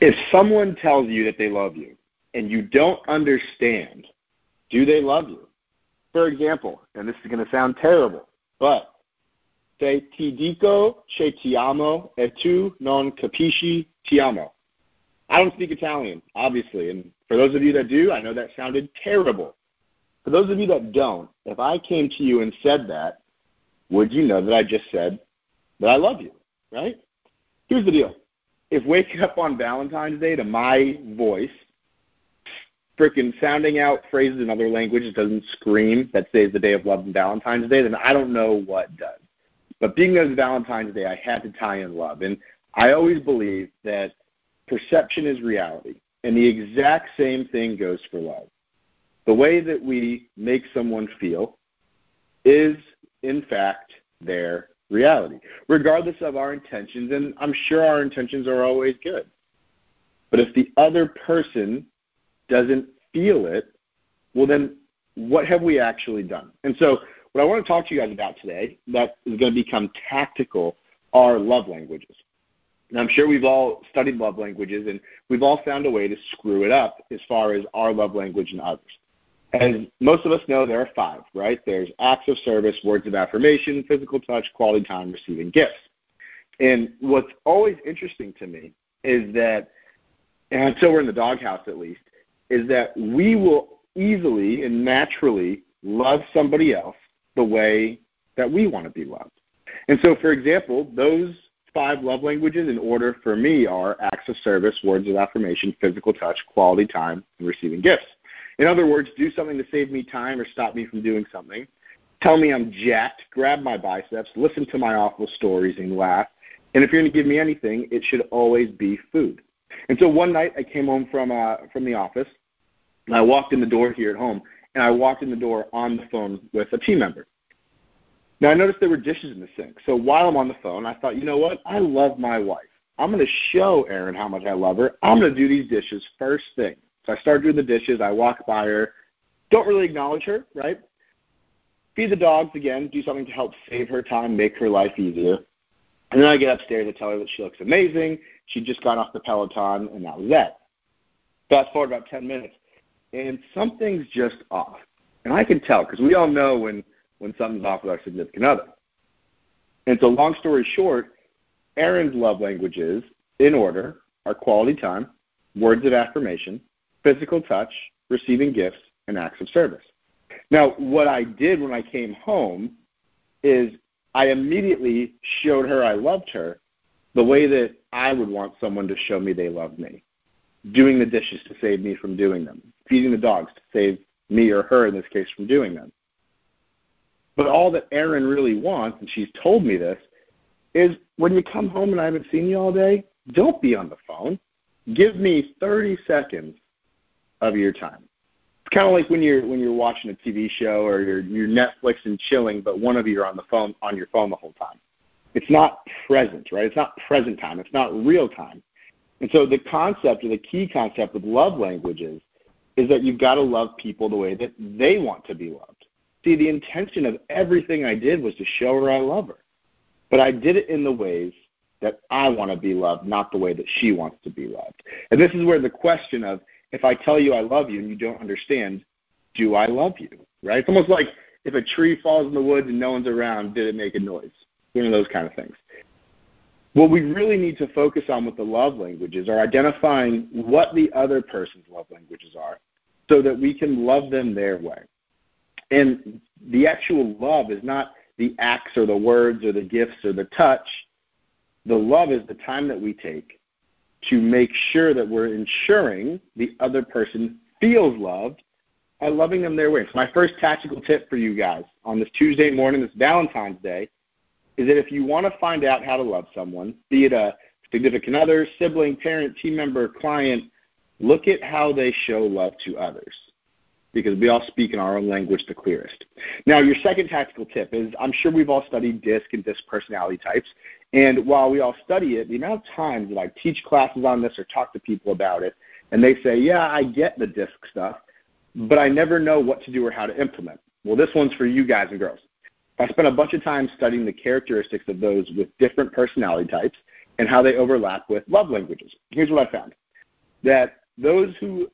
If someone tells you that they love you and you don't understand, do they love you? For example, and this is going to sound terrible, but say ti dico che ti amo e tu non capisci ti amo. I don't speak Italian, obviously, and for those of you that do, I know that sounded terrible. For those of you that don't, if I came to you and said that, would you know that I just said that I love you, right? Here's the deal. If waking up on Valentine's Day to my voice, freaking sounding out phrases in other languages doesn't scream that says the day of love and Valentine's Day, then I don't know what does. But being it's Valentine's Day, I had to tie in love. And I always believe that perception is reality. And the exact same thing goes for love. The way that we make someone feel is, in fact, their reality, regardless of our intentions. And I'm sure our intentions are always good. But if the other person doesn't feel it, well, then what have we actually done? And so, what I want to talk to you guys about today that is going to become tactical are love languages. And I'm sure we've all studied love languages and we've all found a way to screw it up as far as our love language and others. As most of us know, there are five, right? There's acts of service, words of affirmation, physical touch, quality time, receiving gifts. And what's always interesting to me is that, and until we're in the doghouse at least, is that we will easily and naturally love somebody else the way that we want to be loved. And so, for example, those five love languages in order for me are acts of service, words of affirmation, physical touch, quality time, and receiving gifts. In other words, do something to save me time or stop me from doing something. Tell me I'm jacked, grab my biceps, listen to my awful stories and laugh. And if you're going to give me anything, it should always be food. And so one night I came home from uh, from the office, and I walked in the door here at home, and I walked in the door on the phone with a team member. Now I noticed there were dishes in the sink. So while I'm on the phone, I thought, you know what? I love my wife. I'm going to show Erin how much I love her. I'm going to do these dishes first thing. So I start doing the dishes. I walk by her. Don't really acknowledge her, right? Feed the dogs again. Do something to help save her time, make her life easier. And then I get upstairs and tell her that she looks amazing. She just got off the Peloton, and that was that. Fast forward about 10 minutes, and something's just off. And I can tell because we all know when, when something's off with our significant other. And so, long story short, Erin's love languages, in order, are quality time, words of affirmation, physical touch, receiving gifts, and acts of service. Now, what I did when I came home is I immediately showed her I loved her the way that I would want someone to show me they love me. Doing the dishes to save me from doing them, feeding the dogs to save me or her in this case from doing them. But all that Erin really wants, and she's told me this, is when you come home and I haven't seen you all day, don't be on the phone. Give me 30 seconds of your time. It's kind of like when you're when you're watching a TV show or you're you're Netflix and chilling, but one of you are on the phone on your phone the whole time. It's not present, right? It's not present time. It's not real time. And so the concept or the key concept with love languages is that you've got to love people the way that they want to be loved. See, the intention of everything I did was to show her I love her. But I did it in the ways that I want to be loved, not the way that she wants to be loved. And this is where the question of if I tell you I love you and you don't understand, do I love you? Right? It's almost like if a tree falls in the woods and no one's around, did it make a noise? One of those kind of things. What we really need to focus on with the love languages are identifying what the other person's love languages are so that we can love them their way. And the actual love is not the acts or the words or the gifts or the touch. The love is the time that we take to make sure that we're ensuring the other person feels loved by loving them their way. So my first tactical tip for you guys on this Tuesday morning, this Valentine's Day, is that if you want to find out how to love someone, be it a significant other, sibling, parent, team member, client, look at how they show love to others. Because we all speak in our own language the clearest. Now, your second tactical tip is I'm sure we've all studied DISC and DISC personality types. And while we all study it, the amount of times that I teach classes on this or talk to people about it, and they say, Yeah, I get the DISC stuff, but I never know what to do or how to implement. Well, this one's for you guys and girls. I spent a bunch of time studying the characteristics of those with different personality types and how they overlap with love languages. Here's what I found that those who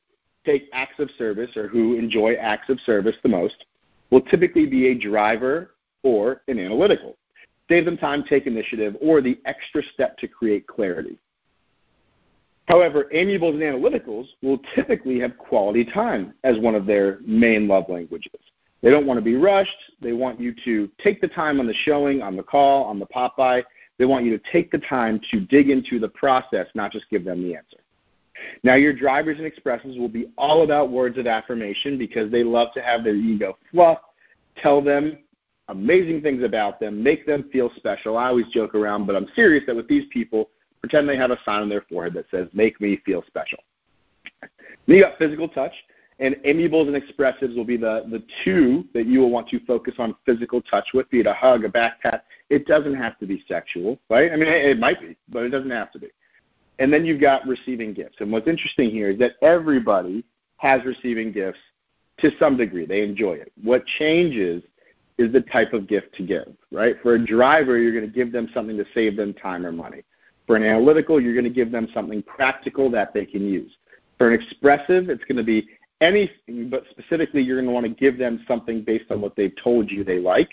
take acts of service or who enjoy acts of service the most will typically be a driver or an analytical. Save them time, take initiative, or the extra step to create clarity. However, amiables and analyticals will typically have quality time as one of their main love languages. They don't want to be rushed. They want you to take the time on the showing, on the call, on the pop by. They want you to take the time to dig into the process, not just give them the answer. Now, your drivers and expressives will be all about words of affirmation because they love to have their ego fluff, tell them amazing things about them, make them feel special. I always joke around, but I'm serious that with these people, pretend they have a sign on their forehead that says, Make me feel special. Then you got physical touch, and amiables and expressives will be the, the two that you will want to focus on physical touch with, be it a hug, a back pat. It doesn't have to be sexual, right? I mean, it, it might be, but it doesn't have to be. And then you've got receiving gifts. And what's interesting here is that everybody has receiving gifts to some degree. They enjoy it. What changes is the type of gift to give, right? For a driver, you're going to give them something to save them time or money. For an analytical, you're going to give them something practical that they can use. For an expressive, it's going to be anything, but specifically, you're going to want to give them something based on what they've told you they like.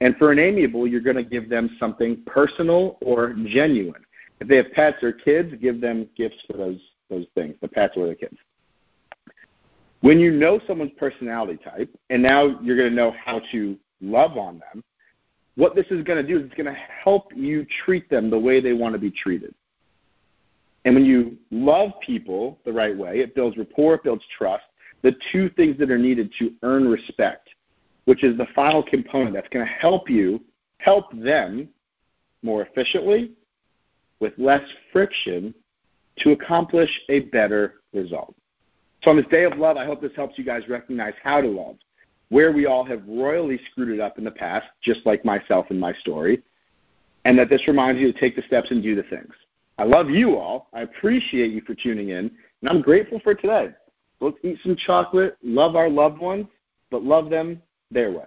And for an amiable, you're going to give them something personal or genuine. If they have pets or kids, give them gifts for those those things, the pets or the kids. When you know someone's personality type, and now you're going to know how to love on them, what this is going to do is it's going to help you treat them the way they want to be treated. And when you love people the right way, it builds rapport, it builds trust, the two things that are needed to earn respect, which is the final component that's going to help you help them more efficiently with less friction to accomplish a better result. So on this day of love, I hope this helps you guys recognize how to love where we all have royally screwed it up in the past, just like myself and my story, and that this reminds you to take the steps and do the things. I love you all. I appreciate you for tuning in, and I'm grateful for today. Let's eat some chocolate, love our loved ones, but love them their way.